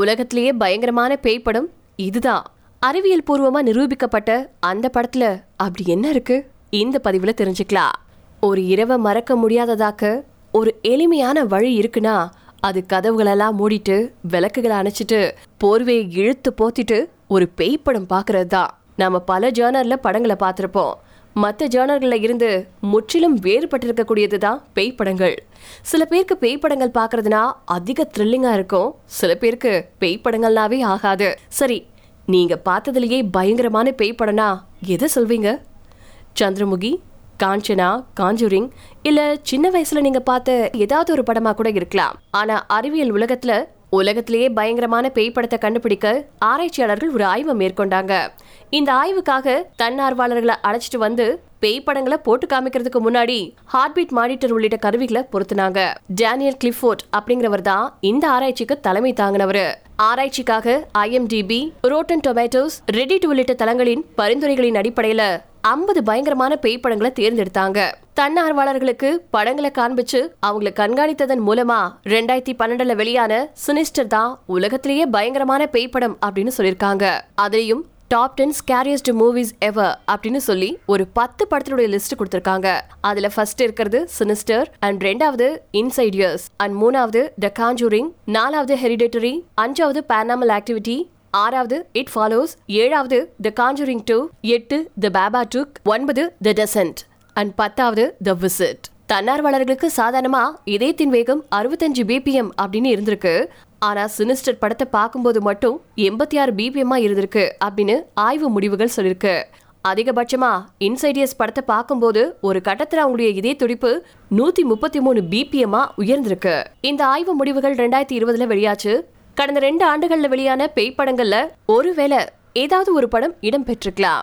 உலகத்திலேயே பயங்கரமான பேய் படம் இதுதான். அறிவியல் பூர்வமா நிரூபிக்கப்பட்ட அந்த படத்துல அப்படி என்ன இருக்கு? இந்த பதிவுல தெரிஞ்சுக்கலாம். ஒரு இரவை மறக்க முடியாததாக்க ஒரு எளிமையான வழி இருக்குன்னா அது கதவுகளெல்லாம் மூடிட்டு விளக்குகளை அணைச்சிட்டு போர்வையை இழுத்து போத்திட்டு ஒரு பேய் படம் பார்க்கறது தான் நாம பல ஜேர்னலில் படங்களை பார்த்துருப்போம். மற்ற ஜேர்னல்களில் இருந்து முற்றிலும் வேறுபட்டிருக்கக்கூடியது தான் பேய் படங்கள். சில பேருக்கு பேய் படங்கள் பார்க்கறதுனா அதிக த்ரில்லிங்காக இருக்கும். சில பேருக்கு பேய் படங்கள்னாவே ஆகாது. சரி நீங்கள் பார்த்ததுலேயே பயங்கரமான பேய் படம்னா எதை சொல்வீங்க? சந்திரமுகி காஞ்சனா காஞ்சூரிங் இல்லை சின்ன வயசில் நீங்கள் பார்த்த ஏதாவது ஒரு படமாக கூட இருக்கலாம். ஆனால் அறிவியல் உலகத்தில் உலகத்திலேயே பயங்கரமான பேய் படத்தை கண்டுபிடிக்க ஆராய்ச்சியாளர்கள் ஒரு ஆய்வை மேற்கொண்டாங்க. இந்த ஆய்வுக்காக தன்னார்வலர்களை அழைச்சிட்டு வந்து பேய் படங்களை போட்டு காமிக்கிறதுக்கு முன்னாடி ஹார்ட்பீட் மானிட்டர் உள்ளிட்ட கருவிகளை பொருத்தினாங்க. டேனியல் கிளிஃபோர்ட் அப்படிங்கிறவர் தான் இந்த ஆராய்ச்சிக்கு தலைமை தாங்கினவரு. ஆராய்ச்சிக்காக ஐஎம்டிபி ரோட்டன் டொமேட்டோஸ் ரெடிட் உள்ளிட்ட தளங்களின் பரிந்துரைகளின் அடிப்படையில ஐம்பது பயங்கரமான பேய் படங்களை தேர்ந்தெடுத்தாங்க. தன்னார்வலர்களுக்கு படங்களை காண்பிச்சு அவங்கள கண்காணித்ததன் மூலமா ரெண்டாயிரத்தி பன்னெண்டுல வெளியான சினிஸ்டர் தான் உலகத்திலேயே பயங்கரமான பேய் படம் அப்படின்னு சொல்லியிருக்காங்க. அதையும் top ten scariest movies ever அப்படின்னு சொல்லி ஒரு பத்து படத்தினுடைய லிஸ்ட் கொடுத்திருக்காங்க. அதுல ஃபர்ஸ்ட் இருக்கிறது சினிஸ்டர் அண்ட் ரெண்டாவது இன்சைடியர்ஸ் அண்ட் மூணாவது த காஞ்சூரிங் நாலாவது ஹெரிடேட்டரி அஞ்சாவது பேனாமல் ஆக்டிவிட்டி ஆறாவது இட் ஃபாலோஸ் ஏழாவது த காஞ்சரிங் டூ எட்டு த பேபா டுக் ஒன்பது த டெசன்ட் அண்ட் பத்தாவது த விசிட் தன்னார்வலர்களுக்கு சாதாரணமா இதயத்தின் வேகம் அறுபத்தஞ்சு பிபிஎம் அப்படின்னு இருந்திருக்கு. ஆனா சினிஸ்டர் படத்தை பார்க்கும்போது மட்டும் எண்பத்தி ஆறு பிபிஎம்மா இருந்திருக்கு அப்படின்னு ஆய்வு முடிவுகள் சொல்லியிருக்கு அதிகபட்சமா இன்சைடியஸ் படத்தை பார்க்கும்போது ஒரு கட்டத்தில் அவங்களுடைய இதய துடிப்பு நூத்தி முப்பத்தி மூணு பிபிஎம்மா உயர்ந்திருக்கு. இந்த ஆய்வு முடிவுகள் ரெண்டாயிரத்தி இருபதுல வெளியாச்சு. கடந்த ரெண்டு ஆண்டுகளில் வெளியான பேய் படங்கள்ல ஒருவேளை ஏதாவது ஒரு படம் இடம் பெற்றிருக்கலாம்.